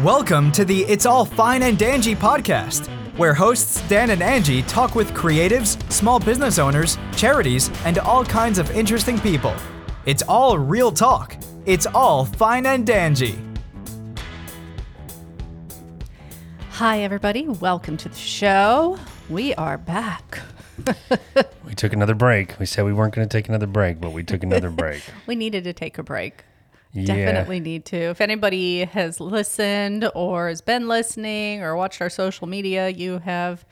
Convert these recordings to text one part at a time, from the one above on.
Welcome to the It's All Fine and Danjee podcast, where hosts Dan and Angie talk with creatives, small business owners, charities, and all kinds of interesting people. It's all real talk. It's all fine and danjee. Hi, everybody. Welcome to the show. We are back. We took another break. We said we weren't going to take another break, but we took another break. We needed to take a break. Yeah. Definitely need to. If anybody has listened or has been listening or watched our social media, you have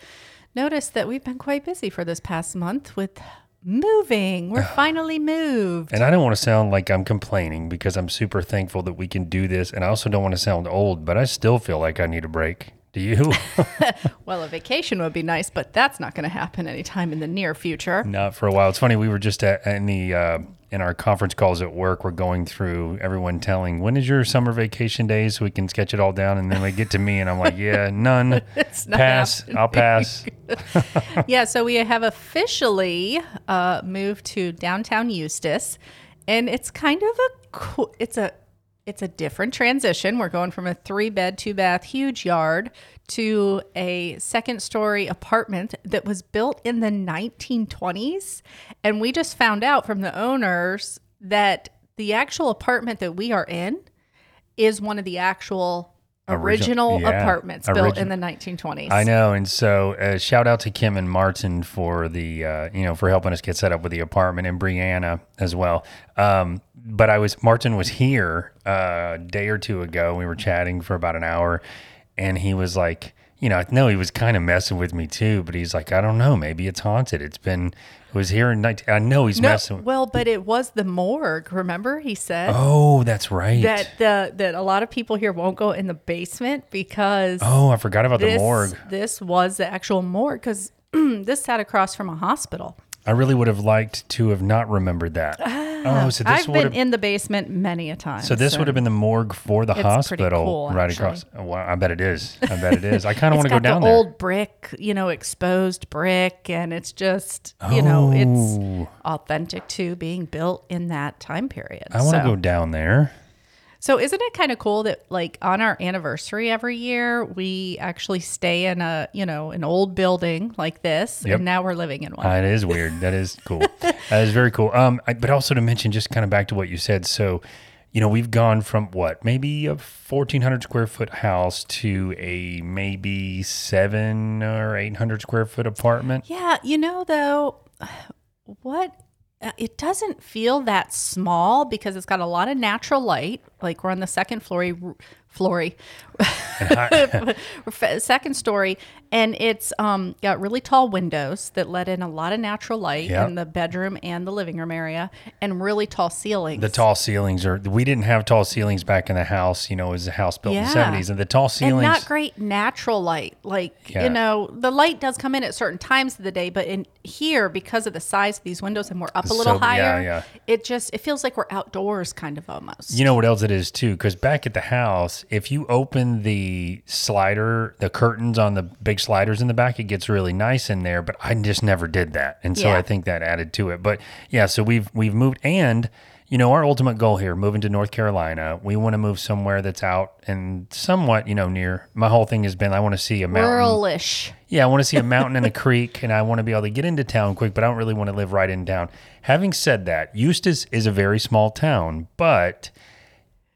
noticed that we've been quite busy for this past month with moving. We're finally moved. And I don't want to sound like I'm complaining because I'm super thankful that we can do this. And I also don't want to sound old, but I still feel like I need a break. Do you? Well, a vacation would be nice, but that's not going to happen anytime in the near future. Not for a while. It's funny. We were just at, in the uh, in our conference calls at work. We're going through everyone telling when is your summer vacation days so we can sketch it all down. And then we get to me, and I'm like, yeah, none. It's not pass. happening. I'll pass. yeah, so we have officially uh, moved to downtown Eustis, and it's kind of a cool. It's a it's a different transition. We're going from a three bed, two bath, huge yard to a second story apartment that was built in the 1920s, and we just found out from the owners that the actual apartment that we are in is one of the actual Original- original yeah, apartments built in the 1920s. I know, and so uh, shout out to Kim and Martin for the uh, you know for helping us get set up with the apartment, and Brianna as well. Um, but I was Martin was here uh, a day or two ago. We were chatting for about an hour, and he was like, you know, no, he was kind of messing with me too. But he's like, I don't know, maybe it's haunted. It's been it was here in 19. I know he's No, messing. with well, but it was the morgue. Remember, he said Oh, that's right. that the that a lot of people here won't go in the basement because oh, I forgot about this the morgue. this was the actual morgue because this sat across from a hospital. I really would have liked to have not remembered that. Ah, oh, so this I've would been have in the basement many a time. So this would have been the morgue for the pretty hospital, cool, right actually. across. Oh, wow, I bet it is. I bet it is. I kind of want to go down the there. old brick, you know, exposed brick, and it's just, you know, Oh. it's authentic to being built in that time period. I want to So- go down there. So isn't it kind of cool that like on our anniversary every year we actually stay in a you know an old building like this Yep. and now we're living in one. Uh, it is weird. That is cool. that is very cool. Um, I, but also to mention, just kind of back to what you said. So, you know, we've gone from what maybe a fourteen hundred square foot house to a maybe seven or eight hundred square foot apartment. yeah, you know though, what Uh, it doesn't feel that small because it's got a lot of natural light. Like we're on the second floor, floor, second story, and it's um, got really tall windows that let in a lot of natural light Yep. in the bedroom and the living room area, and really tall ceilings. The tall ceilings are. We didn't have tall ceilings back in the house. You know, it was a house built in the seventies, and the tall ceilings and not great natural light. Like Yeah. you know, the light does come in at certain times of the day, but in here because of the size of these windows and we're up a little So- yeah, higher, yeah. it just it feels like we're outdoors, kind of almost. You know what else it is too? Because back at the house, if you open the slider, the curtains on the big sliders in the back, it gets really nice in there. But I just never did that, and so Yeah. I think that added to it. But yeah, so we've we've moved, and you know our ultimate goal here, moving to North Carolina, we want to move somewhere that's out and somewhat you know near. My whole thing has been I want to see a mountain. Ruralish. Yeah, I want to see a mountain and a creek, and I want to be able to get into town quick, but I don't really want to live right in town. Having said that, Eustis is a very small town, but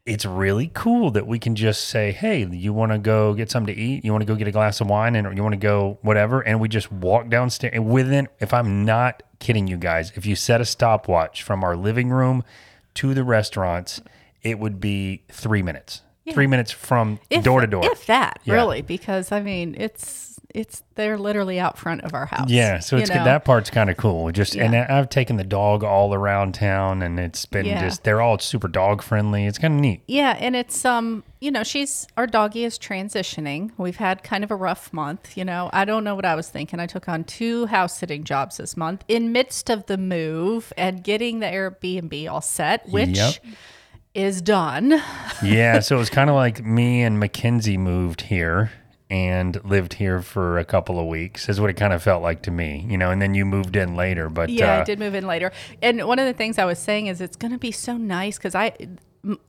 it's really cool that we can just say, "Hey, you want to go get something to eat? You want to go get a glass of wine, and you want to go whatever?" And we just walk downstairs. And within, if I'm not kidding you guys, if you set a stopwatch from our living room to the restaurants, it would be three minutes. Three minutes from If, door to door. If that, Yeah. really, because I mean, it's it's they're literally out front of our house. Yeah, so you it's know? that part's kind of cool. Just and I've taken the dog all around town, and it's been Yeah. just they're all super dog friendly. It's kind of neat. Yeah, and it's um, you know, she's our doggie is transitioning. We've had kind of a rough month, you know. I don't know what I was thinking. I took on two house sitting jobs this month in midst of the move and getting the Airbnb all set, which Yep. is done. Yeah, so it was kind of like me and Mackenzie moved here and lived here for a couple of weeks. Is what it kind of felt like to me, you know. And then you moved in later, but Yeah, uh, I did move in later. And one of the things I was saying is it's going to be so nice because I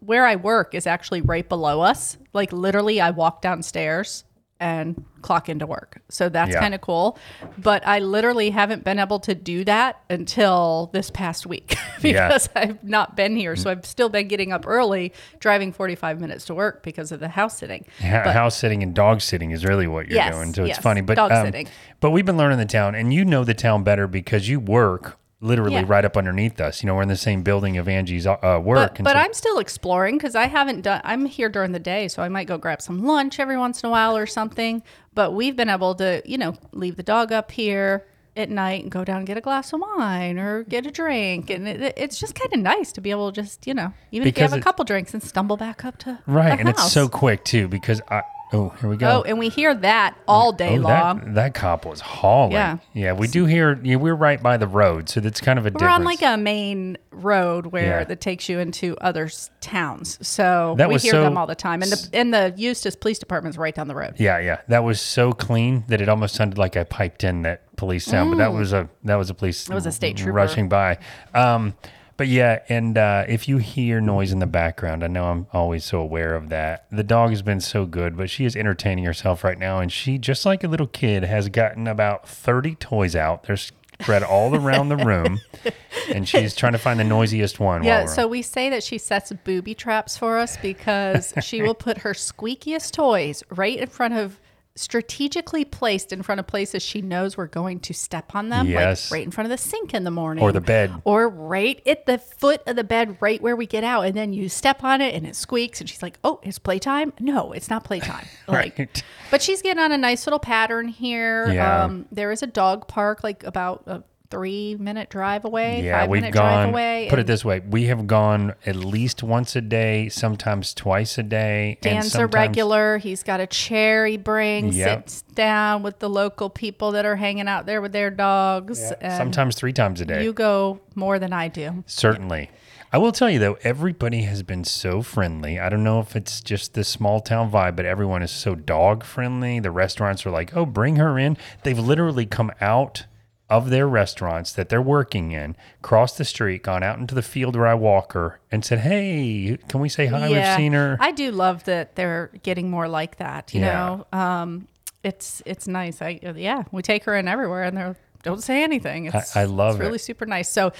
where I work is actually right below us. Like literally, I walk downstairs and clock into work. So that's Yeah. kind of cool. But I literally haven't been able to do that until this past week Yeah. because I've not been here. So I've still been getting up early, driving 45 minutes to work because of the house sitting. Ha- But- house sitting and dog sitting is really what you're Yes, doing. So it's yes, funny, but dog um, sitting. but we've been learning the town, and you know the town better because you work literally Yeah. right up underneath us. You know, we're in the same building of Angie's uh, work. But, but so- I'm still exploring because I haven't done. I'm here during the day, so I might go grab some lunch every once in a while or something. But we've been able to, you know, leave the dog up here at night and go down and get a glass of wine or get a drink, and it, it's just kind of nice to be able to just, you know, even if you have a couple drinks and stumble back up to right, and it's so quick too because I. Oh, here we go. Oh, and we hear that all day Oh, long. that, that cop was hauling. Yeah. yeah. We do hear. Yeah, we're right by the road, so that's kind of a We're difference. on like a main road where Yeah. that takes you into other towns, so That we hear so- them all the time. And the and the Eustis Police Department's right down the road. Yeah, yeah. That was so clean that it almost sounded like I piped in that police sound, but that was a that was a police that Mm. was a state trooper. rushing by. Um but yeah, and uh, if you hear noise in the background, I know I'm always so aware of that. The dog has been so good, but she is entertaining herself right now, and she, just like a little kid, has gotten about 30 toys out. They're spread all around the room, and she's trying to find the noisiest one. Yeah, so we say that she sets booby traps for us because she will put her squeakiest toys right in front of strategically placed in front of places she knows we're going to step on them Yes. like right in front of the sink in the morning Or the bed. or right at the foot of the bed right where we get out and then you step on it and it squeaks and she's like oh it's playtime no it's not playtime like Right. but she's getting on a nice little pattern here Yeah. um, there is a dog park like about a three minute drive away Yeah, five we've minute drive gone. away Put it this way: we have gone at least once a day, sometimes twice a day. and Dan's a regular. He's got a chair he brings, Yep. sits down with the local people that are hanging out there with their dogs. And Sometimes three times a day. you go more than I do. Certainly. I will tell you though, everybody has been so friendly. I don't know if it's just the small town vibe, but everyone is so dog friendly. The restaurants are like, "Oh, bring her in." They've literally come out of their restaurants that they're working in, crossed the street, gone out into the field where I walk her, and said, "Hey, can we say hi? We've seen her." I do love that they're getting more like that. You Yeah. know, um, it's it's nice. I yeah, we take her in everywhere, and they're don't say anything. It's, I love it's it. really super nice. So.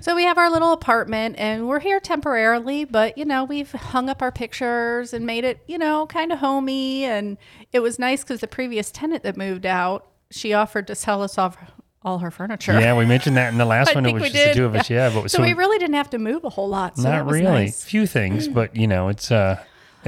So we have our little apartment and we're here temporarily, but you know, we've hung up our pictures and made it, you know, kind of homey and it was nice cuz the previous tenant that moved out, she offered to sell us off all her furniture. yeah, we mentioned that in the last one. It was just the two of us. Yeah, but So, we really didn't have to move a whole lot. So not really. nice. Few things, but you know, it's uh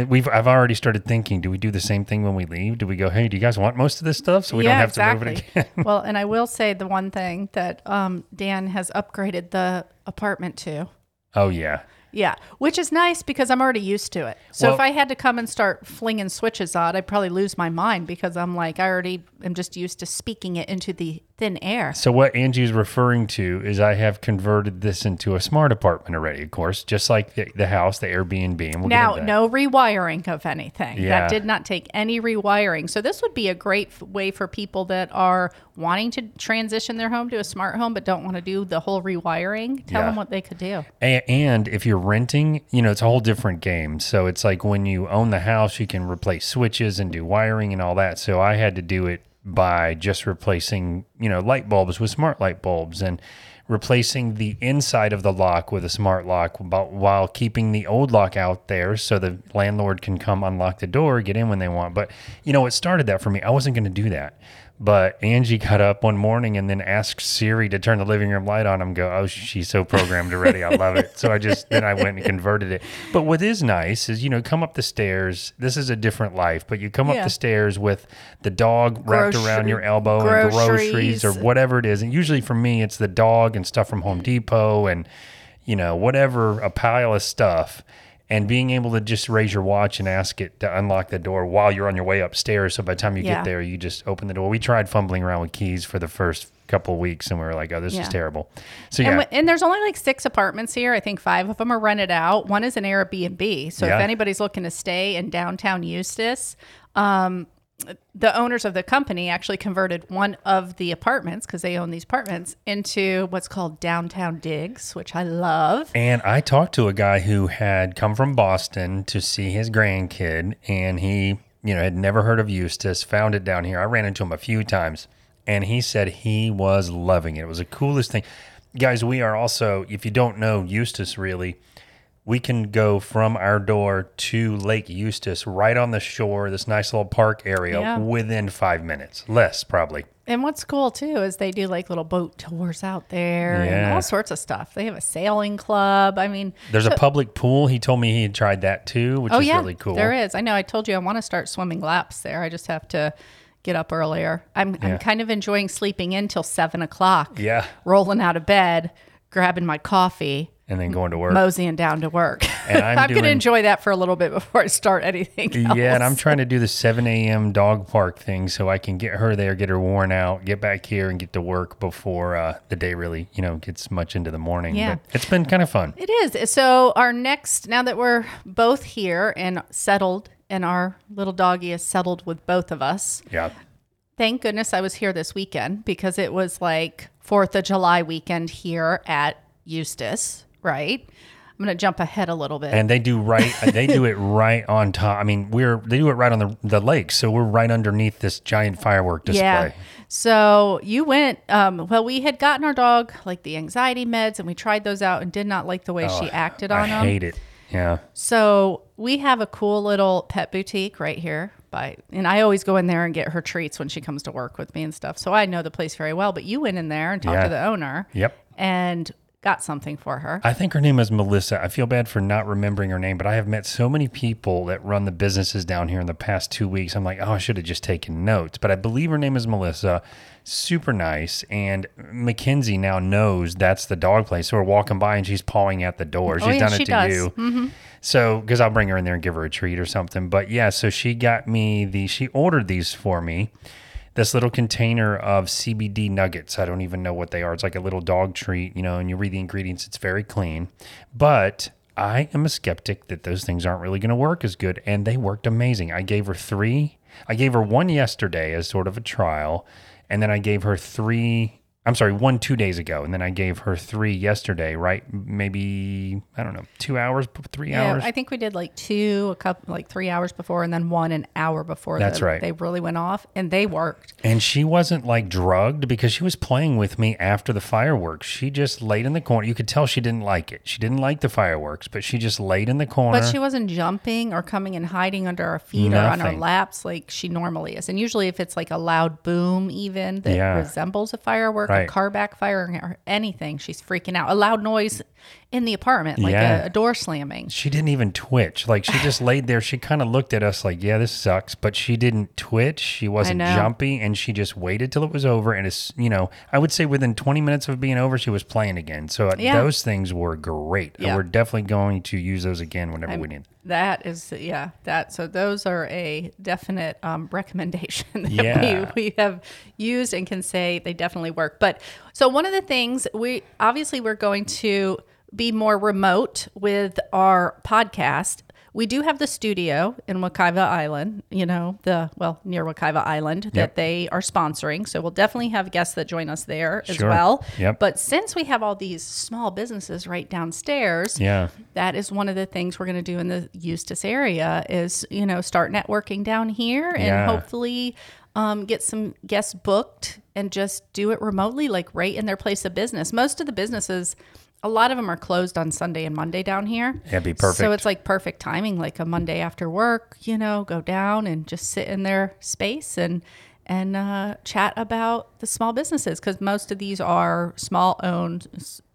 we've I've already started thinking, do we do the same thing when we leave? Do we go, "Hey, do you guys want most of this stuff so we don't have to move it again?" well, and I will say the one thing that um, Dan has upgraded the apartment to. oh yeah. Yeah, which is nice because I'm already used to it. So Well- if I had to come and start flinging switches on, I'd probably lose my mind because I'm like, I already am just used to speaking it into the thin air. So what Angie's referring to is I have converted this into a smart apartment already, of course, just like the, the house, the Airbnb. And we'll Now, no rewiring of anything. Yeah. That did not take any rewiring. So this would be a great f- way for people that are wanting to transition their home to a smart home but don't want to do the whole rewiring. Tell Yeah. them what they could do. A- And if you're renting, you know, it's a whole different game. So it's like when you own the house, you can replace switches and do wiring and all that. So I had to do it by just replacing, you know, light bulbs with smart light bulbs and replacing the inside of the lock with a smart lock while- keeping the old lock out there so the landlord can come unlock the door, get in when they want. But, you know, it started that for me, I wasn't going to do that. But Angie got up one morning and then asked Siri to turn the living room light on. I'm go, oh, she's so programmed already. I love it. So I just then I went and converted it. But what is nice is you know come up the stairs. This is a different life, but you come up the stairs with the dog wrapped Grocery- around your elbow and groceries or whatever it is. And usually for me, it's the dog and stuff from Home Depot and you know whatever a pile of stuff. And being able to just raise your watch and ask it to unlock the door while you're on your way upstairs. So by the time you Yeah. get there, you just open the door. We tried fumbling around with keys for the first couple of weeks and we were like, oh, this Yeah. is terrible. So And, yeah, w- and there's only like six apartments here. I think five of them are rented out. One is an Airbnb. So Yeah. if anybody's looking to stay in downtown Eustis, um, the owners of the company actually converted one of the apartments because they own these apartments into what's called downtown digs, which I love. And I talked to a guy who had come from Boston to see his grandkid, and he, you know, had never heard of Eustis, found it down here. I ran into him a few times, and he said he was loving it. It was the coolest thing. Guys, we are also, if you don't know Eustis really, we can go from our door to Lake Eustis right on the shore, this nice little park area, Yeah. within five minutes, less probably. And what's cool too is they do like little boat tours out there and all sorts of stuff. They have a sailing club. I mean, There's a public pool. He told me he had tried that too, which oh is yeah, really cool. there is. I know. I told you I want to start swimming laps there. I just have to get up earlier. I'm Yeah. I'm kind of enjoying sleeping in till seven o'clock. Yeah. rolling out of bed, grabbing my coffee, And then going to work. moseying down to work. And I'm going to enjoy that for a little bit before I start anything else. Yeah, and I'm trying to do the 7 a.m. dog park thing so I can get her there, get her worn out, get back here, and get to work before uh, the day really, you know, gets much into the morning. Yeah. But it's been kind of fun. It is. So our next, now that we're both here and settled, and our little doggy is settled with both of us. Yeah. Thank goodness I was here this weekend because it was like Fourth of July weekend here at Eustis, right? I'm going to jump ahead a little bit. And they do right. they do it right on top. I mean, we're they do it right on the the lake, so we're right underneath this giant firework display. Yeah. So you went. Um, well, we had gotten our dog like the anxiety meds, and we tried those out and did not like the way she acted Oh, I on them. hate it. Yeah. So we have a cool little pet boutique right here by, and I always go in there and get her treats when she comes to work with me and stuff. So I know the place very well. But you went in there and talked Yeah. to the owner. Yep. And got something for her. I think her name is Melissa. I feel bad for not remembering her name, but I have met so many people that run the businesses down here in the past two weeks. I'm like, oh, I should have just taken notes. But I believe her name is Melissa. Super nice. And Mackenzie now knows that's the dog place. So we're walking by and she's pawing at the door. She's Oh, yeah, done it she to does. Mm-hmm. you. So, because I'll bring her in there and give her a treat or something. But yeah, so she got me the, she ordered these for me this little container of CBD nuggets. I don't even know what they are. It's like a little dog treat, you know, and you read the ingredients, it's very clean. But I am a skeptic that those things aren't really going to work as good. And they worked amazing. I gave her three. I gave her one yesterday as sort of a trial. And then I gave her three. I'm sorry, one two days ago. And then I gave her three yesterday, right? Maybe, I don't know, two hours, three yeah, hours. I think we did like two, a couple, like three hours before, and then one an hour before. That's the- right. They really went off, and they worked. And she wasn't like drugged because she was playing with me after the fireworks. She just laid in the corner. You could tell she didn't like it. She didn't like the fireworks, but she just laid in the corner. But she wasn't jumping or coming and hiding under our feet or on our laps like she normally is. And usually, if it's like a loud boom, even that Yeah. resembles a firework, a Right. car backfiring or anything, she's freaking out. A loud noise in the apartment, like Yeah. a, a door slamming. she didn't even twitch. Like she just laid there. She kind of looked at us like, "Yeah, this sucks," but she didn't twitch. She wasn't jumpy, and she just waited till it was over. And it's you know, I would say within 20 minutes of being over, she was playing again. So uh, Yeah. those things were great. Yeah. We're definitely going to use those again whenever we need. That is, yeah, that. So those are a definite um, recommendation that Yeah. we, we have used and can say they definitely work. But so one of the things we obviously we're going to be more remote with our podcast. We do have the studio in Wekiva Island, you know, the well near Wekiva Island that Yep. they are sponsoring. So we'll definitely have guests that join us there as Sure. well. Yep. But since we have all these small businesses right downstairs, Yeah. that is one of the things we're going to do in the Eustis area is you know start networking down here and Yeah. hopefully um, get some guests booked and just do it remotely like right in their place of business most of the businesses a lot of them are closed on sunday and monday down here That'd be perfect. so it's like perfect timing like a monday after work you know go down and just sit in their space and and uh, chat about the small businesses because most of these are small owned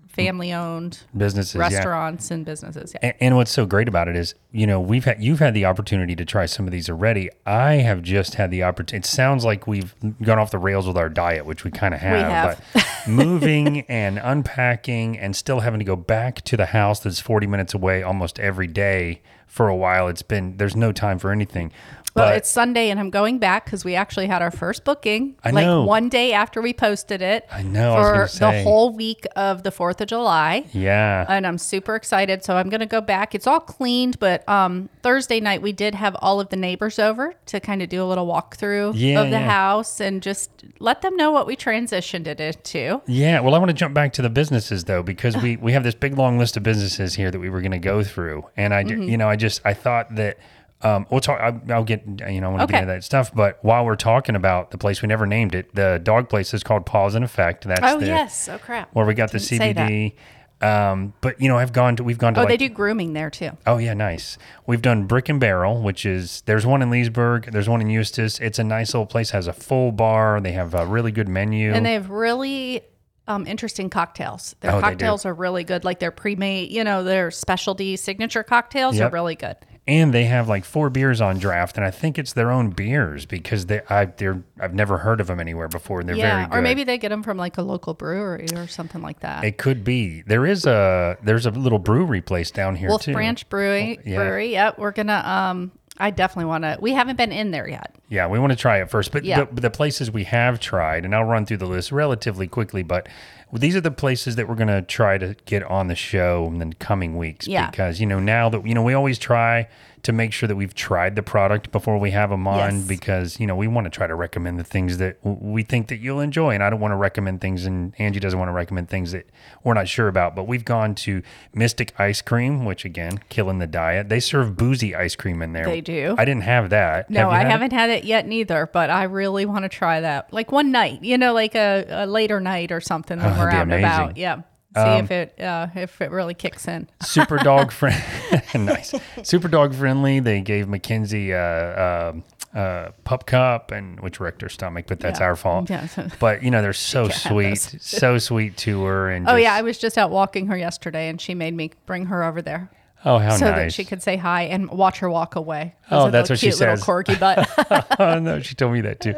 family owned Businesses, yeah. restaurants and businesses. Yeah. And, and what's so great about it is, you know, we've had you've had the opportunity to try some of these already. I have just had the opportunity. It sounds like we've gone off the rails with our diet, which we kind of have. have. But moving and unpacking and still having to go back to the house that's 40 minutes away almost every day for a while. It's been there's no time for anything. But it's Sunday, and I'm going back because we actually had our first booking. I like know. one day after we posted it. I know, for gonna the whole week of the Fourth of July. yeah, and I'm super excited. So I'm going to go back. It's all cleaned, but um, Thursday night we did have all of the neighbors over to kind of do a little walkthrough Yeah, of the yeah. house and just let them know what we transitioned it into. Yeah, well, I want to jump back to the businesses though, because we we have this big long list of businesses here that we were going to go through, and I, Mm-hmm. you know, I just I thought that. Um, we'll talk. I'll get you know I want to get into that stuff, but while we're talking about the place, we never named it. The dog place is called Pause and Effect. That's Oh the, yes, oh crap. where we got the Didn't say that. CBD. Um, but you know, I've gone to we've gone to Oh, like they do grooming there too. Oh yeah, nice. We've done Brick and Barrel, which is there's one in Leesburg, there's one in Eustis. It's a nice little place. Has a full bar. They have a really good menu. And they have really um, interesting cocktails. Their Oh, cocktails are really good. Like their pre-made, you know, their specialty signature cocktails Yep. are really good. And they have like four beers on draft, and I think it's their own beers because they I they're I've never heard of them anywhere before. And they're very yeah, good. or maybe they get them from like a local brewery or something like that. it could be. There is a there's a little brewery place down here Wolf too. Branch Brewery. yeah. Brewery. Yep, we're gonna. Um, I definitely want to. We haven't been in there yet. Yeah, we want to try it first. But Yeah. the, the places we have tried, and I'll run through the list relatively quickly, but these are the places that we're going to try to get on the show in the coming weeks. Yeah. Because, you know, now that, you know, we always try to make sure that we've tried the product before we have them on Yes. because, you know, we want to try to recommend the things that w- we think that you'll enjoy. And I don't want to recommend things, and Angie doesn't want to recommend things that we're not sure about. But we've gone to Mystic Ice Cream, which, again, killing the diet. They serve boozy ice cream in there. They do? I didn't have that. No, Have I haven't had it yet neither, but I really want to try that. Like one night, you know, like a, a later night or something when Oh, we're out and about. Yeah. See if it uh, if it really kicks in. super dog friend nice super dog friendly they gave mackenzie a, um uh, pup cup and which wrecked her stomach but that's Yeah. our fault Yeah. but you know they're so sweet so sweet to her and Oh just- yeah, I was just out walking her yesterday, and she made me bring her over there oh how nice. so nice that she could say hi and watch her walk away. Oh, that's what she says. Corgi butt. oh no she told me that too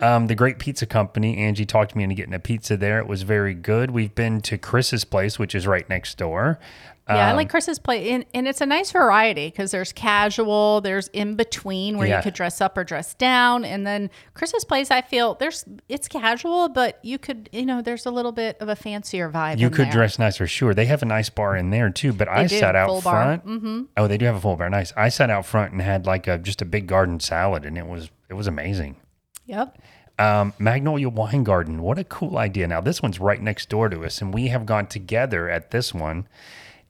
um, the great pizza company angie talked me into getting a pizza there it was very good we've been to chris's place which is right next door Yeah, I Um, like Chris's play, and, and it's a nice variety because there's casual, there's in between where Yeah. you could dress up or dress down, and then Chris's place, I feel there's it's casual, but you could you know there's a little bit of a fancier vibe. You could there. dress nicer, sure. They have a nice bar in there too, but I do, sat out bar. Mm-hmm. front. Oh, they do have a full bar. Nice. I sat out front and had like a just a big garden salad, and it was it was amazing. Yep. Um, Magnolia Wine Garden, what a cool idea! Now this one's right next door to us, and we have gone together at this one.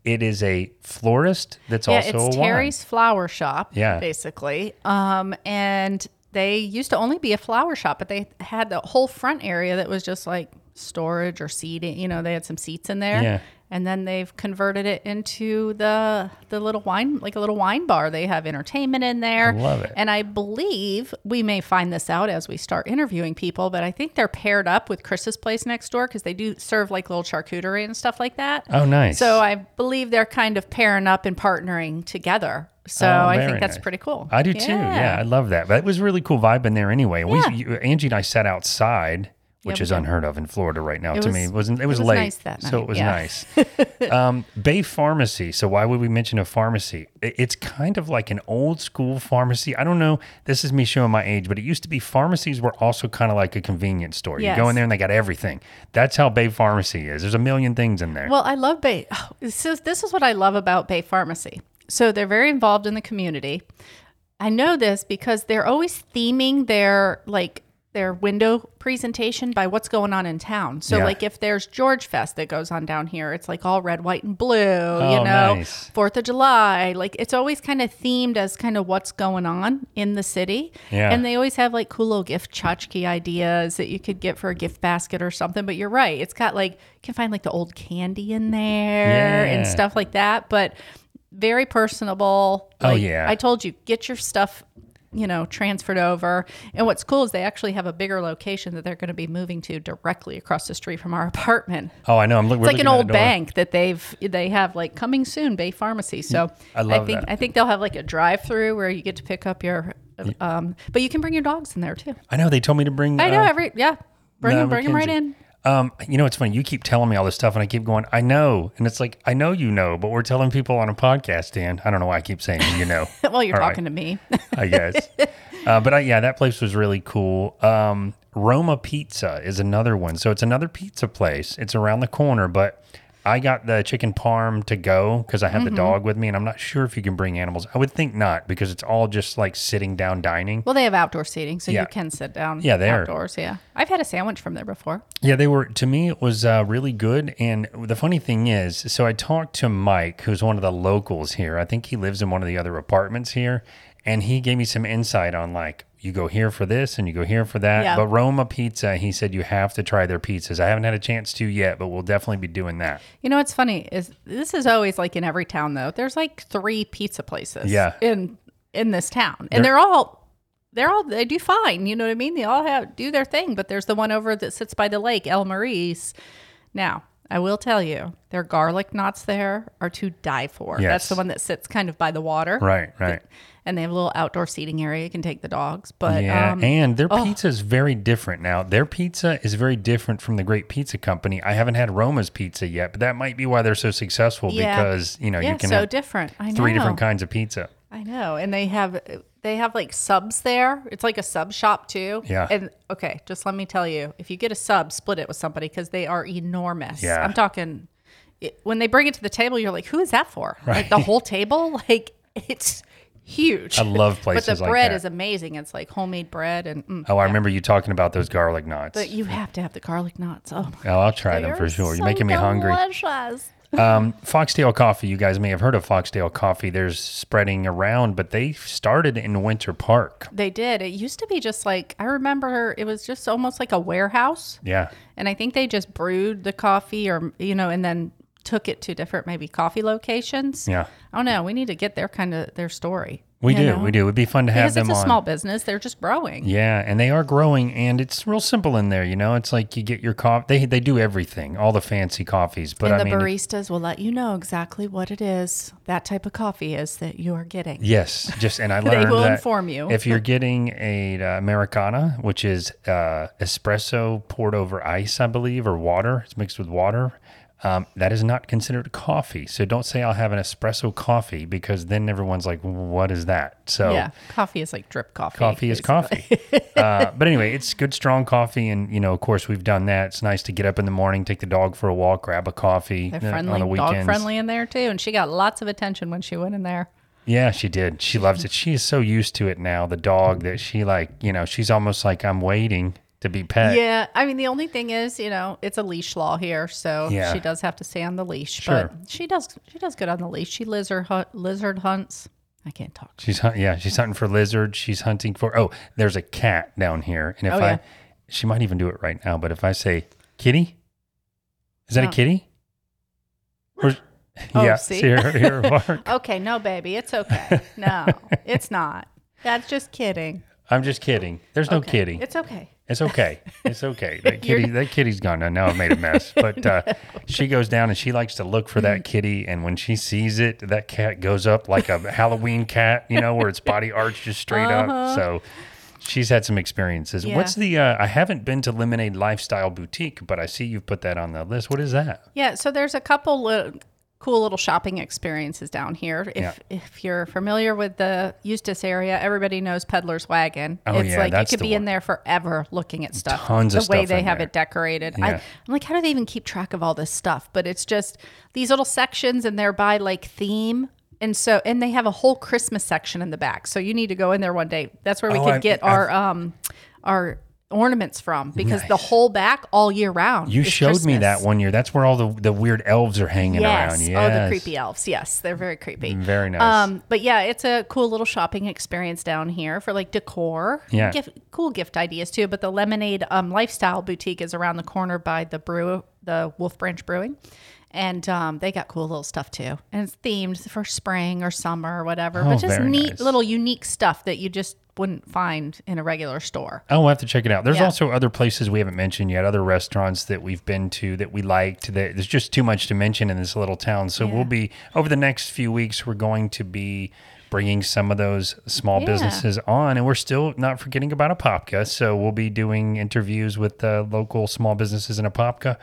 It is a florist that's Yeah, also it's a wine. Terry's Flower Shop. Yeah. basically. Um, and they used to only be a flower shop, but they had the whole front area that was just like storage or seating. You know, they had some seats in there. Yeah. And then they've converted it into the the little wine, like a little wine bar. They have entertainment in there. I love it. And I believe we may find this out as we start interviewing people, but I think they're paired up with Chris's place next door because they do serve like little charcuterie and stuff like that. Oh, nice. So I believe they're kind of pairing up and partnering together. So Oh, I think that's nice. pretty cool. I do too. Yeah, I love that. But it was really cool vibe in there anyway. Yeah. We, Angie and I sat outside, which we is did. unheard of in Florida right now. to was- me, it wasn't. It was, was late, nice that so it was yeah. nice. um, Bay Pharmacy. So why would we mention a pharmacy? It's kind of like an old school pharmacy. I don't know. This is me showing my age, but it used to be pharmacies were also kind of like a convenience store. You go in there and they got everything. That's how Bay Pharmacy is. There's a million things in there. Well, I love Bay. oh, This is, this is what I love about Bay Pharmacy. So they're very involved in the community. I know this because they're always theming their like their window presentation by what's going on in town. So Yeah. like if there's George Fest that goes on down here, it's like all red, white, and blue, Oh, you know, nice. Fourth of July. Like it's always kind of themed as kind of what's going on in the city. Yeah. And they always have like cool little gift tchotchke ideas that you could get for a gift basket or something. But you're right. It's got like you can find like the old candy in there and stuff like that. But very personable. Oh, yeah. I told you, get your stuff, you know, transferred over. And what's cool is they actually have a bigger location that they're going to be moving to directly across the street from our apartment. oh, I know. I'm look, It's like an old bank that they've they have like coming soon, Bay Pharmacy. So I love think that. I think they'll have like a drive through where you get to pick up your um but you can bring your dogs in there too. I know. They told me to bring. I know uh, every yeah. Bring no, them bring them right in. Um, you know, it's funny. You keep telling me all this stuff, and I keep going, I know. And it's like, I know you know, but we're telling people on a podcast, Dan. I don't know why I keep saying you know. well, you're All right. talking to me. I guess. Uh, but I, yeah, that place was really cool. Um, Roma Pizza is another one. So it's another pizza place. It's around the corner, but I got the chicken parm to go because I had Mm-hmm. the dog with me, and I'm not sure if you can bring animals. I would think not because it's all just like sitting down dining. well, they have outdoor seating, so Yeah. you can sit down Yeah, they are. outdoors. Yeah. I've had a sandwich from there before. Yeah, they were. To me, it was uh, really good. And the funny thing is, so I talked to Mike, who's one of the locals here. I think he lives in one of the other apartments here, and he gave me some insight on like you go here for this and you go here for that. Yeah. But Roma Pizza, he said you have to try their pizzas. I haven't had a chance to yet, but we'll definitely be doing that. You know what's funny is this is always like in every town though. There's like three pizza places. Yeah. In in this town, and they're all they're all they do fine. You know what I mean? They all have do their thing. But there's the one over that sits by the lake, El Maurice. Now I will tell you, their garlic knots there are to die for. Yes. That's the one that sits kind of by the water. Right, right. And they have a little outdoor seating area. You can take the dogs. But Yeah, um, and their pizza is very different now. Their pizza is very different from the Great Pizza Company. I haven't had Roma's pizza yet, but that might be why they're so successful Yeah. because you know yeah, you can so have different. I know. three different kinds of pizza. I know, and they have they have like subs there. It's like a sub shop too. Yeah. And okay, just let me tell you, if you get a sub, split it with somebody because they are enormous. Yeah. I'm talking it, when they bring it to the table, you're like, who is that for? Like the whole table? Like it's huge. I love places but the like bread that. is amazing. It's like homemade bread, and mm, Oh, I remember you talking about those garlic knots. but you have to have the garlic knots. Oh, oh, I'll try them for sure. You're making me hungry. delicious. Um, Foxtail Coffee, you guys may have heard of Foxtail Coffee. There's spreading around, but they started in Winter Park. They did. It used to be just like I remember. It was just almost like a warehouse. Yeah. And I think they just brewed the coffee or, you know, and then took it to different maybe coffee locations. Yeah. I don't know. We need to get their kind of their story. We do. know? We do. It'd be fun to have Because them it's a on. small business. They're just growing. Yeah, and they are growing, and it's real simple in there. You know, it's like you get your coffee. They they do everything, all the fancy coffees. But and I the mean, it- baristas will let you know exactly what it is that type of coffee is that you are getting. yes, just and I love it. They will inform you. if you're getting a uh, americano, which is uh, espresso poured over ice, I believe, or water, it's mixed with water. Um, that is not considered coffee. So don't say I'll have an espresso coffee because then everyone's like, "What is that?" So Yeah. Coffee is like drip coffee. coffee is coffee. uh, but anyway, it's good, strong coffee, and you know, of course, we've done that. It's nice to get up in the morning, take the dog for a walk, grab a coffee They're uh, friendly, on the weekends. dog friendly in there too. And she got lots of attention when she went in there. Yeah, she did. She loves it. She is so used to it now. The dog that she like, you know, she's almost like I'm waiting to be pet. Yeah, I mean the only thing is, you know, it's a leash law here, so Yeah. she does have to stay on the leash. Sure. But she does she does good on the leash. She lizard hunt, lizard hunts. I can't talk. She's hunt, yeah, she's hunting for lizards. She's hunting for oh, there's a cat down here, and if Oh, I, yeah. she might even do it right now. But if I say kitty, is that No. a kitty? Or, Oh, yeah, see? her, her bark. Okay, no, baby, it's okay. No, it's not. That's just kidding. I'm just kidding. There's no Okay, kitty. It's okay. It's okay. It's okay. That kitty, that kitty's gone now. Now I've made a mess. But uh, she goes down and she likes to look for Mm. that kitty. And when she sees it, that cat goes up like a Halloween cat, you know, where its body arches straight up. So she's had some experiences. Uh-huh. Yeah. What's the? Uh, I haven't been to Lemonade Lifestyle Boutique, but I see you've put that on the list. What is that? Yeah, so there's a couple li- cool little shopping experiences down here. If Yeah. if you're familiar with the Eustis area, everybody knows Peddler's Wagon. Oh, it's yeah, like you could be in there forever looking at stuff. Tons the of way stuff they have there. it decorated. I, Yeah. I'm like, how do they even keep track of all this stuff? But it's just these little sections, and they're by like theme. And so, and they have a whole Christmas section in the back. So you need to go in there one day. That's where we Oh, could I- get our um our ornaments from because the Nice. whole back all year round. You showed me that one year. That's where all the, the weird elves are hanging Yes. around. Oh, the creepy elves. Yes, they're very creepy. Very nice. Um, but yeah, it's a cool little shopping experience down here for like decor. Yeah. Gift, cool gift ideas too. But the Lemonade um, Lifestyle Boutique is around the corner by the brew, the Wolf Branch Brewing. And um, they got cool little stuff too. And it's themed for spring or summer or whatever. Oh, but just neat nice. little unique stuff that you just wouldn't find in a regular store. Oh, we'll have to check it out. There's Yeah. also other places we haven't mentioned yet, other restaurants that we've been to that we liked. That there's just too much to mention in this little town. So Yeah. we'll be over the next few weeks. We're going to be bringing some of those small Yeah. businesses on. And we're still not forgetting about Apopka. So we'll be doing interviews with the local small businesses in Apopka.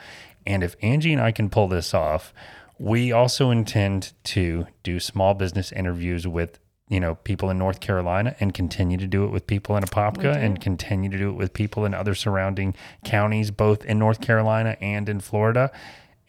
And if Angie and I can pull this off, we also intend to do small business interviews with you know people in North Carolina and continue to do it with people in Apopka and continue to do it with people in other surrounding counties both in North Carolina and in Florida.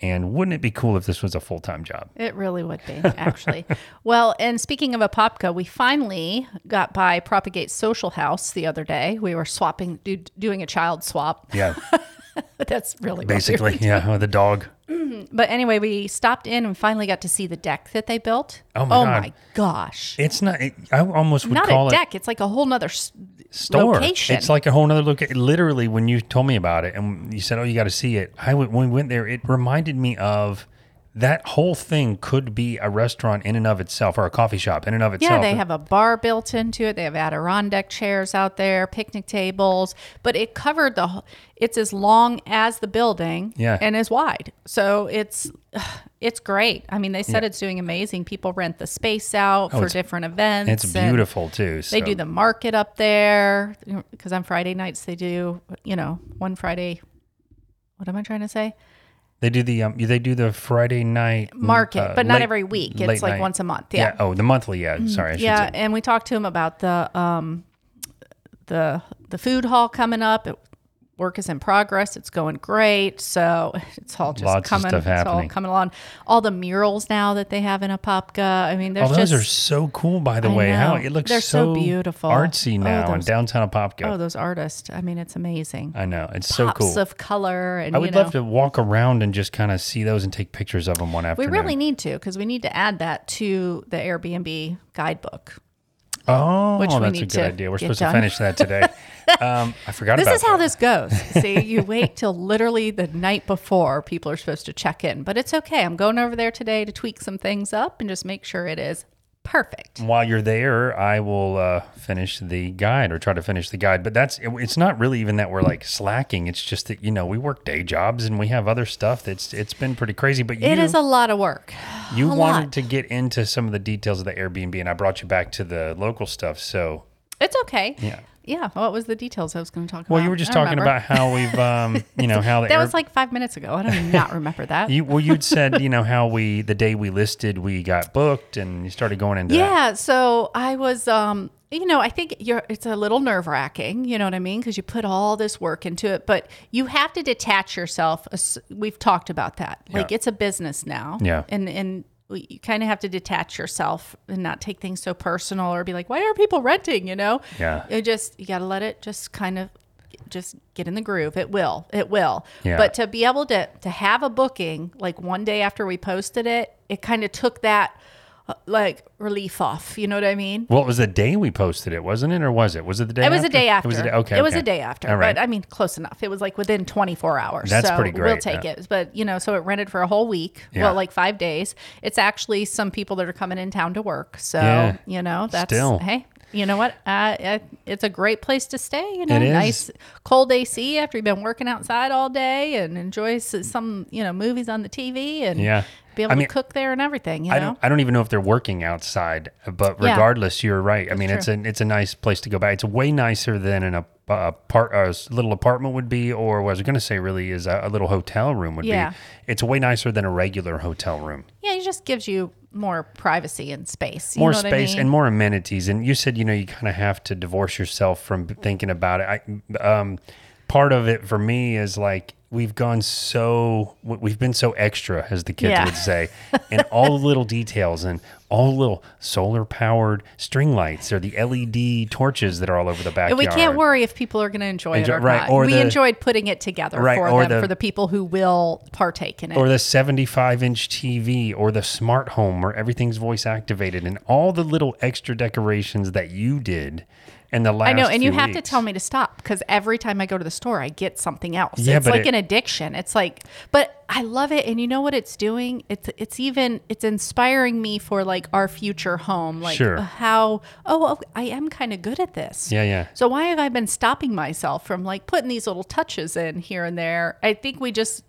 And wouldn't it be cool if this was a full-time job? It really would be, actually. well, and speaking of Apopka, we finally got by Propagate Social House the other day. We were swapping, do, doing a child swap. Yeah, That's really basically, yeah, with the dog. But anyway, we stopped in and finally got to see the deck that they built. Oh my oh God. my gosh. It's not. It, I almost would Not call a it deck. It's like a whole nother s- store. location. It's like a whole nother location. Literally, when you told me about it and you said, "Oh, you got to see it," I went, when we went there. It reminded me of that whole thing could be a restaurant in and of itself or a coffee shop in and of itself. Yeah, they have a bar built into it. They have Adirondack chairs out there, picnic tables, but it covered the. It's as long as the building, Yeah. and as wide. So it's it's great. I mean, they said it's doing amazing. People rent the space out oh, for Oh, it's- different events. It's beautiful too. They do the market up there because on Friday nights they do. You know, one Friday. What am I trying to say? They do the um, they do the Friday night mm, Market, but not late- every week. It's like night. once a month. Yeah. Oh, the monthly. Yeah. Sorry. I yeah say. and we talked to him about the um the the food hall coming up it, work is in progress. It's going great. So it's all just Lots coming it's all coming along. All the murals now that they have in apopka. I mean there's Oh, those just are so cool. By the I way, how it looks They're so beautiful. artsy Oh, now in those- downtown Apopka. oh those artists. I mean it's amazing. I know. It's so pops cool. of color and I you would know, love to walk around and just kind of see those and take pictures of them one after we really need to because we need to add that to the airbnb guidebook Oh, which that's a good idea. We're supposed done. to finish that today. um, I forgot about This is how that. this goes. See, you wait till literally the night before people are supposed to check in, but it's okay. I'm going over there today to tweak some things up and just make sure it is perfect. While you're there, I will uh, finish the guide or try to finish the guide. But that's it's not really even that we're like slacking. It's just that you know we work day jobs and we have other stuff that's it's been pretty crazy. But you It is a lot of work. you a wanted lot. to get into some of the details of the Airbnb, and I brought you back to the local stuff. So It's okay. yeah. Yeah. What was the details I was going to talk about? Well, you were just I talking remember. about how we've, um, you know, how that Air- was like five minutes ago. I do not remember that. you, well, you'd said, you know, how we the day we listed, we got booked, and you started going into that. Yeah, so I was um you know, I think you're it's a little nerve-wracking, you know what I mean, because you put all this work into it, but you have to detach yourself. We've talked about that. Like Yeah. it's a business now. Yeah. And and you kind of have to detach yourself and not take things so personal or be like, why are people renting, you know? Yeah. It just you got to let it just kind of just get in the groove. It will. It will. Yeah. But to be able to to have a booking like one day after we posted it, it kind of took that like relief off. You know what I mean? Well, it was the day we posted it, wasn't it, or was it? Was it the day? It was after? a day after. It was a day. Okay. It was okay. a day after. All right. But I mean, close enough. It was like within 24 hours. That's so pretty We'll take yeah. it. But you know, so it rented for a whole week. Yeah. Well, like five days. It's actually some people that are coming in town to work. So Yeah. you know, that's Still. hey. You know what? Uh, it's a great place to stay. You know, nice cold AC after you've been working outside all day and enjoy some you know movies on the TV and Yeah. Be able I mean, to cook there and everything. You I know, don't. I don't even know if they're working outside, but Yeah. regardless, you're right. I mean, it's a it's a nice place to go back. It's way nicer than an a, a part a s- little apartment would be, or what I was going to say really is a, a little hotel room would Yeah. be. It's way nicer than a regular hotel room. yeah, it just gives you more privacy and space. You more what I space mean? and more amenities. And you said, you know, you kind of have to divorce yourself from thinking about it. I, um, part of it for me is like we've gone so we've been so extra, as the kids Yeah. would say, and all the little details and all the little solar powered string lights or the LED torches that are all over the backyard. And we can't worry if people are going to enjoy, Enjoy- it or right, not. or we the- enjoyed putting it together Right, for them, the- for the people who will partake in it. or the 75 inch TV or the smart home where everything's voice activated and all the little extra decorations that you did in the last I know, and you have to tell me to stop because every time I go to the store, I get something else. Yeah, it's but like it- an addiction. It's like, but I love it, and you know what it's doing? It's it's even it's inspiring me for like our future home, like Sure. Uh, how oh oh, I am kind of good at this. Yeah, yeah. So why have I been stopping myself from like putting these little touches in here and there? I think we just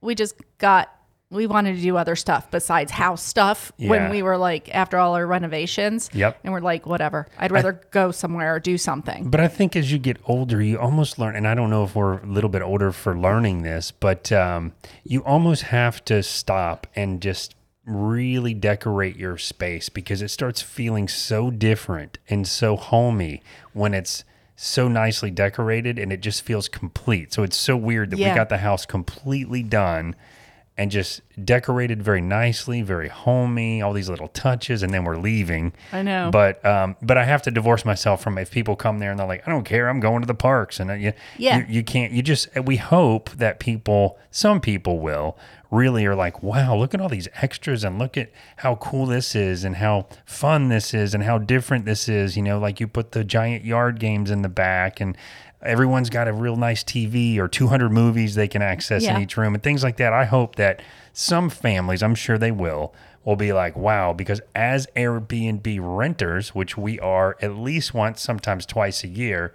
we just got we wanted to do other stuff besides house stuff Yeah. when we were like after all our renovations. Yep. And we're like, whatever. I'd rather go somewhere or do something. But I think as you get older, you almost learn, and I don't know if we're a little bit older for learning this, but um, you almost have to stop and just really decorate your space because it starts feeling so different and so homey when it's so nicely decorated and it just feels complete. So it's so weird that Yeah. we got the house completely done and just decorated very nicely, very homey, all these little touches, and then we're leaving. I know. But um, but I have to divorce myself from if people come there and they're like, I don't care, I'm going to the parks, and uh, you, Yeah. you, you can't. You just we hope that people, some people will really are like, wow, look at all these extras and look at how cool this is and how fun this is and how different this is. You know, like you put the giant yard games in the back and. Everyone's got a real nice TV or 200 movies they can access Yeah. in each room and things like that. I hope that some families, I'm sure they will, will be like, wow, because as Airbnb renters, which we are at least once, sometimes twice a year,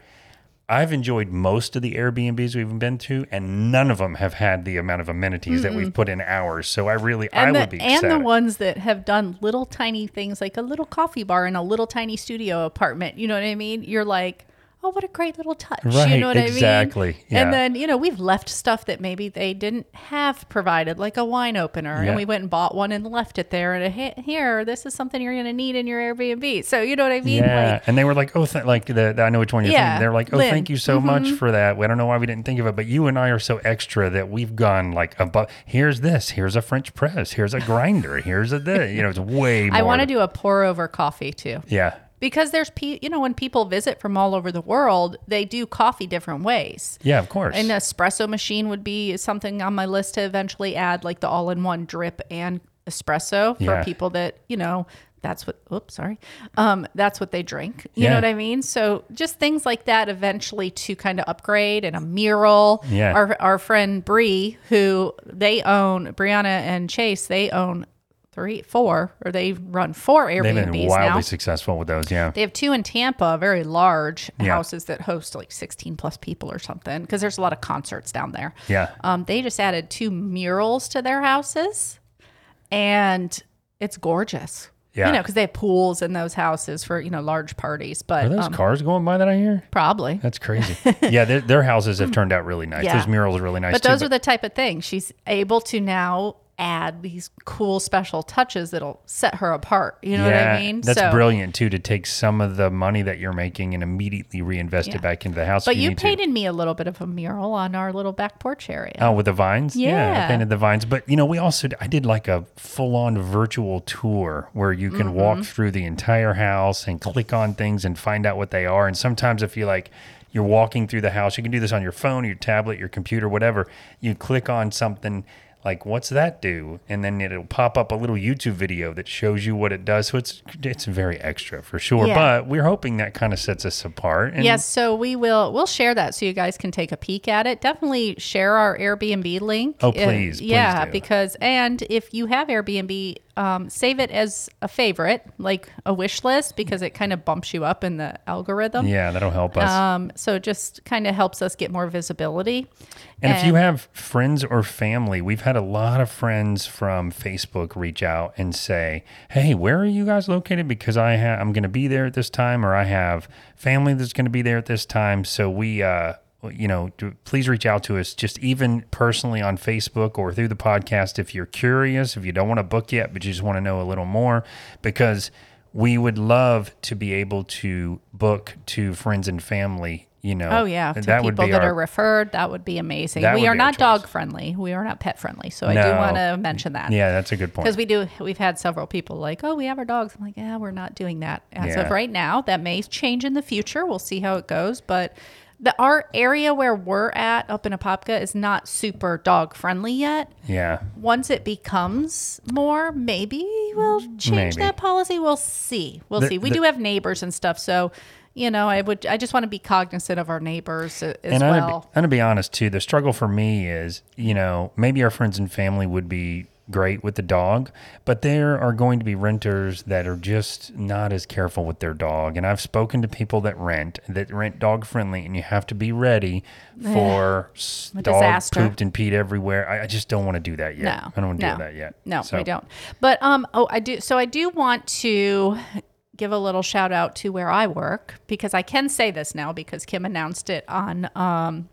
I've enjoyed most of the Airbnbs we've been to, and none of them have had the amount of amenities that we've put in ours. So I really, I and the, would be and ecstatic. the ones that have done little tiny things like a little coffee bar in a little tiny studio apartment. You know what I mean? You're like, oh, what a great little touch. you Right, know what I exactly, mean? yeah. And then, you know, we've left stuff that maybe they didn't have provided, like a wine opener. Yeah. And we went and bought one and left it there. And "Hey, here, this is something you're going to need in your Airbnb. So, you know what I mean? yeah, Like, and they were like, "Oh, th- like the, the- I know which one you're Yeah, thinking." They're like, "Oh, Lynn. thank you so much mm-hmm. for that." I don't know why we didn't think of it, but you and I are so extra that we've gone like above. Here's this. Here's a French press. Here's a grinder. Here's a this. You know, it's way. More I want to do a pour over coffee too. Yeah, Because there's, pe- you know, when people visit from all over the world, they do coffee different ways. yeah, of course. An espresso machine would be something on my list to eventually add, like the all-in-one drip and espresso for Yeah. people that you know. That's what. Oops, sorry. Um, that's what they drink. You Yeah. know what I mean? So just things like that, eventually to kind of upgrade and a mural. Yeah. Our our friend Bree, who they own, Brianna and Chase, they own three, four, or they run four They've been wildly now. successful with those. Yeah. They have two in Tampa, very large Yeah. houses that host like 16 plus people or something because there's a lot of concerts down there. Yeah. Um, they just added two murals to their houses and it's gorgeous. Yeah. You know, because they have pools in those houses for, you know, large parties, but Are those um, cars going by that I hear? probably. That's crazy. yeah, their, their houses have turned out really nice. Yeah. Those murals are really nice But too. those are the type of things she's able to now add these cool special touches that'll set her apart. You know what I mean? That's So- brilliant too to take some of the money that you're making and immediately reinvest Yeah. it back into the house. But if you need to. painted me a little bit of a mural on our little back porch area. Oh, with the vines? I Yeah. painted the vines. But, you know, we also, I did like a full on virtual tour where you can Mm-hmm. walk through the entire house and click on things and find out what they are. And sometimes if you like, you're walking through the house, you can do this on your phone, your tablet, your computer, whatever. You click on something like, what's that do? And then it'll pop up a little YouTube video that shows you what it does. So it's, it's very extra for sure. Yeah. But we're hoping that kind of sets us apart. And Yes, so we will we'll share that so you guys can take a peek at it. Definitely share our Airbnb link. Oh, Uh, please, please yeah, do. because and if you have Airbnb, um, save it as a favorite, like a wish list, because it kind of bumps you up in the algorithm. Yeah, that'll help us. Um, so it just kind of helps us get more visibility. And if you have friends or family, we've had a lot of friends from Facebook reach out and say, "Hey, where are you guys located? Because I ha- I'm going to be there at this time, or I have family that's going to be there at this time." So we, uh, you know, please reach out to us, just even personally on Facebook or through the podcast if you're curious, if you don't want to book yet, but you just want to know a little more, because we would love to be able to book to friends and family. You know, Oh yeah, to that would people be that our, are referred, that would be amazing. We are not dog friendly. We are not pet friendly. So I do want to mention that. Yeah, that's a good point. Because we do, we've had several people like, oh, we have our dogs. I'm like, yeah, we're not doing that as Yeah. of right now. That may change in the future. We'll see how it goes. But the our area where we're at up in Apopka is not super dog friendly yet. Yeah. Once it becomes more, maybe we'll change Maybe. that policy. We'll see. We'll The- see. We the- do have neighbors and stuff, so. You know, I would. I just want to be cognizant of our neighbors as and I'm, well. gonna be, I'm gonna be honest too. The struggle for me is, you know, maybe our friends and family would be great with the dog, but there are going to be renters that are just not as careful with their dog. And I've spoken to people that rent that rent dog friendly, and you have to be ready for dog disaster. pooped and peed everywhere. I, I just don't want to do that yet. No, I don't want to no. do that yet. No, So- we don't. But um, oh, I do. So I do want to give a little shout out to where I work because I can say this now because Kim announced it on um,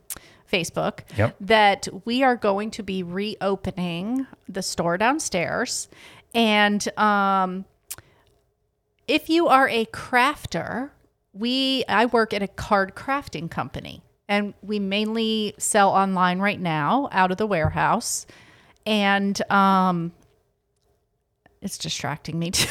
Facebook Yep. that we are going to be reopening the store downstairs, and um, if you are a crafter, we I work at a card crafting company and we mainly sell online right now out of the warehouse. And um it's distracting me too.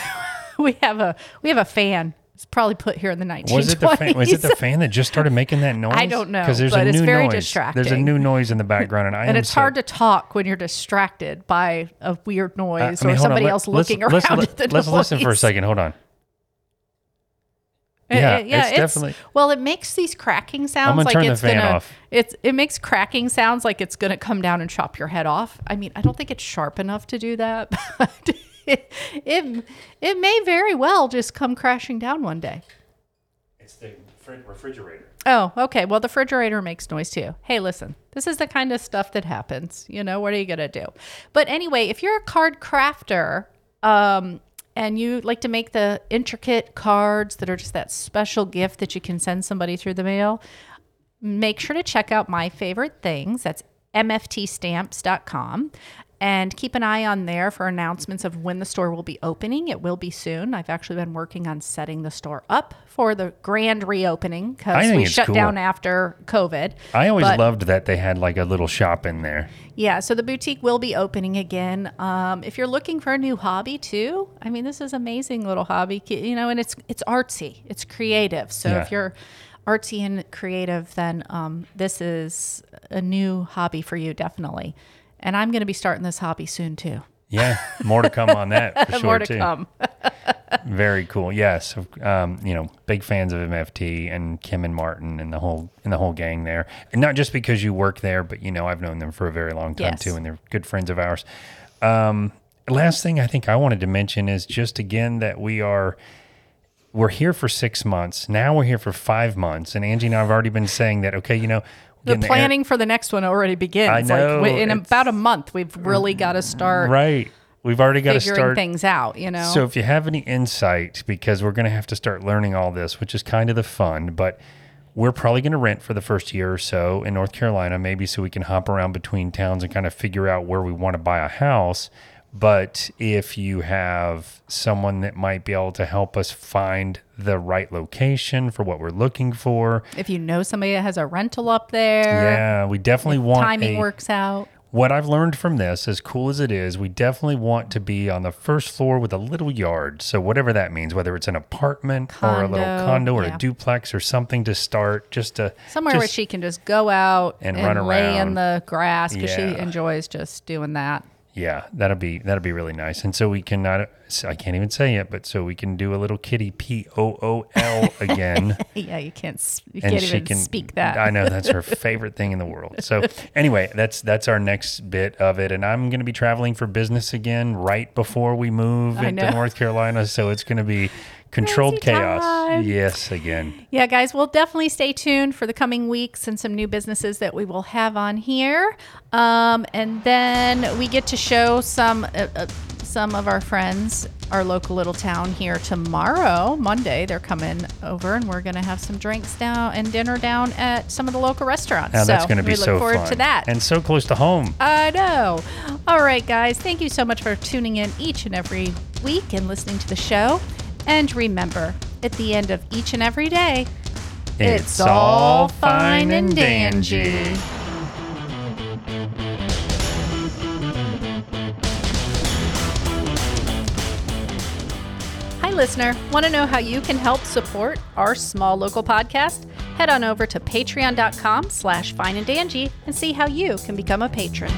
we have a we have a fan. It's probably put here in the 1920s. Was it the fan? Was it the fan that just started making that noise? I don't know, Because there's but a it's new very noise. There's a new noise in the background, and I and it's so- hard to talk when you're distracted by a weird noise I mean, or on, somebody let- else let's- looking let's, around let- at the Let's listen for a second. Hold on. Uh, Yeah, uh, yeah, it's definitely- Well, it makes these cracking sounds like turn the it's fan gonna. off. It's it makes cracking sounds like it's gonna come down and chop your head off. I mean, I don't think it's sharp enough to do that, but it it, it may very well just come crashing down one day. It's the refrigerator. Oh, okay. Well, the refrigerator makes noise too. Hey, listen, this is the kind of stuff that happens. You know, what are you to do? But anyway, if you're a card crafter um, and you like to make the intricate cards that are just that special gift that you can send somebody through the mail, make sure to check out my favorite things. That's mftstamps.com. And keep an eye on there for announcements of when the store will be opening. It will be soon. I've actually been working on setting the store up for the grand reopening because we shut cool. down after COVID. I always But- loved that they had like a little shop in there. Yeah, so the boutique will be opening again. Um, if you're looking for a new hobby too, I mean, this is amazing little hobby, you know, and it's it's artsy, it's creative. So Yeah. if you're artsy and creative, then um, this is a new hobby for you, definitely. And I'm going to be starting this hobby soon too. Yeah, more to come on that for sure More to too. come. Very cool. Yes, um, you know, big fans of MFT and Kim and Martin and the whole and the whole gang there. And not just because you work there, but you know, I've known them for a very long time Yes. too, and they're good friends of ours. Um, last thing I think I wanted to mention is just again that we are we're here for six months. Now we're here for five months, and Angie and I have already been saying that. Okay, you know, The getting air- planning for the next one already begins. I know, Like in about a month, we've really got to start right. We've already got to figuring start things out. You know. So if you have any insight, because we're going to have to start learning all this, which is kind of the fun, but we're probably going to rent for the first year or so in North Carolina, maybe so we can hop around between towns and kind of figure out where we want to buy a house. But if you have someone that might be able to help us find the right location for what we're looking for, if you know somebody that has a rental up there, yeah, we definitely want timing a, works out. what I've learned from this, as cool as it is, we definitely want to be on the first floor with a little yard. So whatever that means, whether it's an apartment or a little Condo, condo or yeah. a duplex or something to start, just to Somewhere where she can just go out and and, run lay around. in the grass because Yeah. she enjoys just doing that. Yeah, that'll be that'll be really nice. And so we can not, I can't even say it, but so we can do a little kitty P O O L again. Yeah, you can't you and can't she even can speak that. I know that's her favorite thing in the world. So anyway, that's that's our next bit of it, and I'm going to be traveling for business again right before we move into. North Carolina. So it's going to be controlled Crazy chaos. time. Yes, again. Yeah, guys, we'll definitely stay tuned for the coming weeks and some new businesses that we will have on here. Um, and then we get to show some uh, uh, some of our friends, our local little town here tomorrow, Monday. They're coming over, and we're going to have some drinks down and dinner down at some of the local restaurants. Now that's going to be we look so forward fun to that. and so close to home. I know. All right, guys. Thank you so much for tuning in each and every week and listening to the show. And remember, at the end of each and every day, it's, all fine and Danjee. Hi, listener. Want to know how you can help support our small local podcast? Head on over to patreon.com slash fine and danjee and see how you can become a patron.